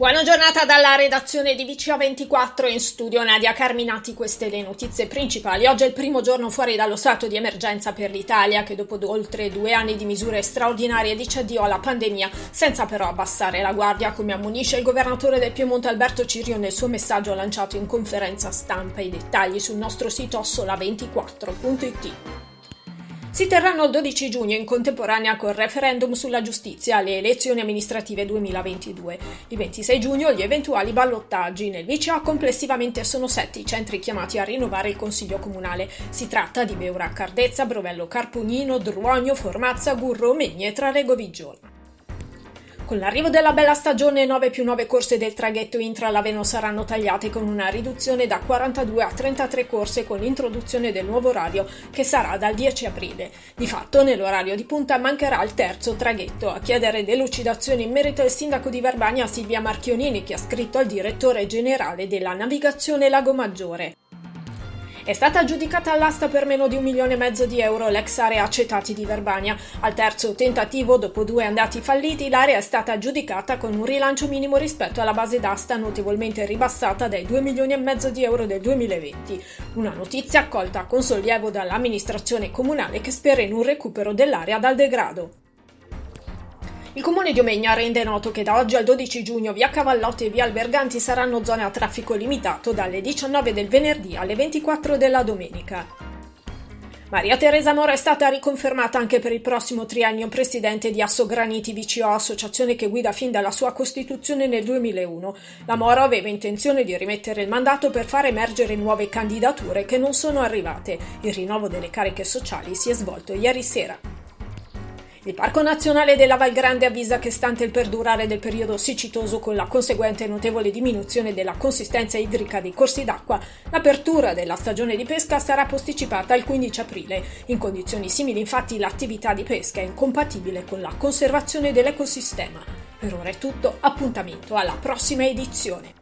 Buona giornata dalla redazione di VCA24 in studio Nadia Carminati, queste le notizie principali. Oggi è il primo giorno fuori dallo stato di emergenza per l'Italia che dopo oltre due anni di misure straordinarie dice addio alla pandemia senza però abbassare la guardia come ammonisce il governatore del Piemonte Alberto Cirio nel suo messaggio lanciato in conferenza stampa. I dettagli sul nostro sito assola24.it. Si terranno il 12 giugno in contemporanea col referendum sulla giustizia alle elezioni amministrative 2022. Il 26 giugno gli eventuali ballottaggi. Nel VCA complessivamente sono sette i centri chiamati a rinnovare il Consiglio Comunale. Si tratta di Beura Cardezza, Brovello Carpugnino, Druogno, Formazza, Gurro, Megne, Trarego Viggione. Con l'arrivo della bella stagione 9 più 9 corse del traghetto Intra-Laveno saranno tagliate con una riduzione da 42 a 33 corse con l'introduzione del nuovo orario che sarà dal 10 aprile. Di fatto nell'orario di punta mancherà il terzo traghetto. A chiedere delucidazioni in merito il sindaco di Verbania Silvia Marchionini che ha scritto al direttore generale della navigazione Lago Maggiore. È stata aggiudicata all'asta per meno di un milione e mezzo di euro l'ex area acetati di Verbania. Al terzo tentativo, dopo due andati falliti, l'area è stata aggiudicata con un rilancio minimo rispetto alla base d'asta notevolmente ribassata dai 2 milioni e mezzo di euro del 2020. Una notizia accolta con sollievo dall'amministrazione comunale che spera in un recupero dell'area dal degrado. Il comune di Omegna rende noto che da oggi al 12 giugno via Cavallotti e via Alberganti saranno zone a traffico limitato dalle 19 del venerdì alle 24 della domenica. Maria Teresa Mora è stata riconfermata anche per il prossimo triennio presidente di Asso Graniti VCO, associazione che guida fin dalla sua costituzione nel 2001. La Mora aveva intenzione di rimettere il mandato per far emergere nuove candidature che non sono arrivate. Il rinnovo delle cariche sociali si è svolto ieri sera. Il Parco Nazionale della Val Grande avvisa che stante il perdurare del periodo siccitoso con la conseguente notevole diminuzione della consistenza idrica dei corsi d'acqua, l'apertura della stagione di pesca sarà posticipata al 15 aprile. In condizioni simili infatti l'attività di pesca è incompatibile con la conservazione dell'ecosistema. Per ora è tutto, appuntamento alla prossima edizione.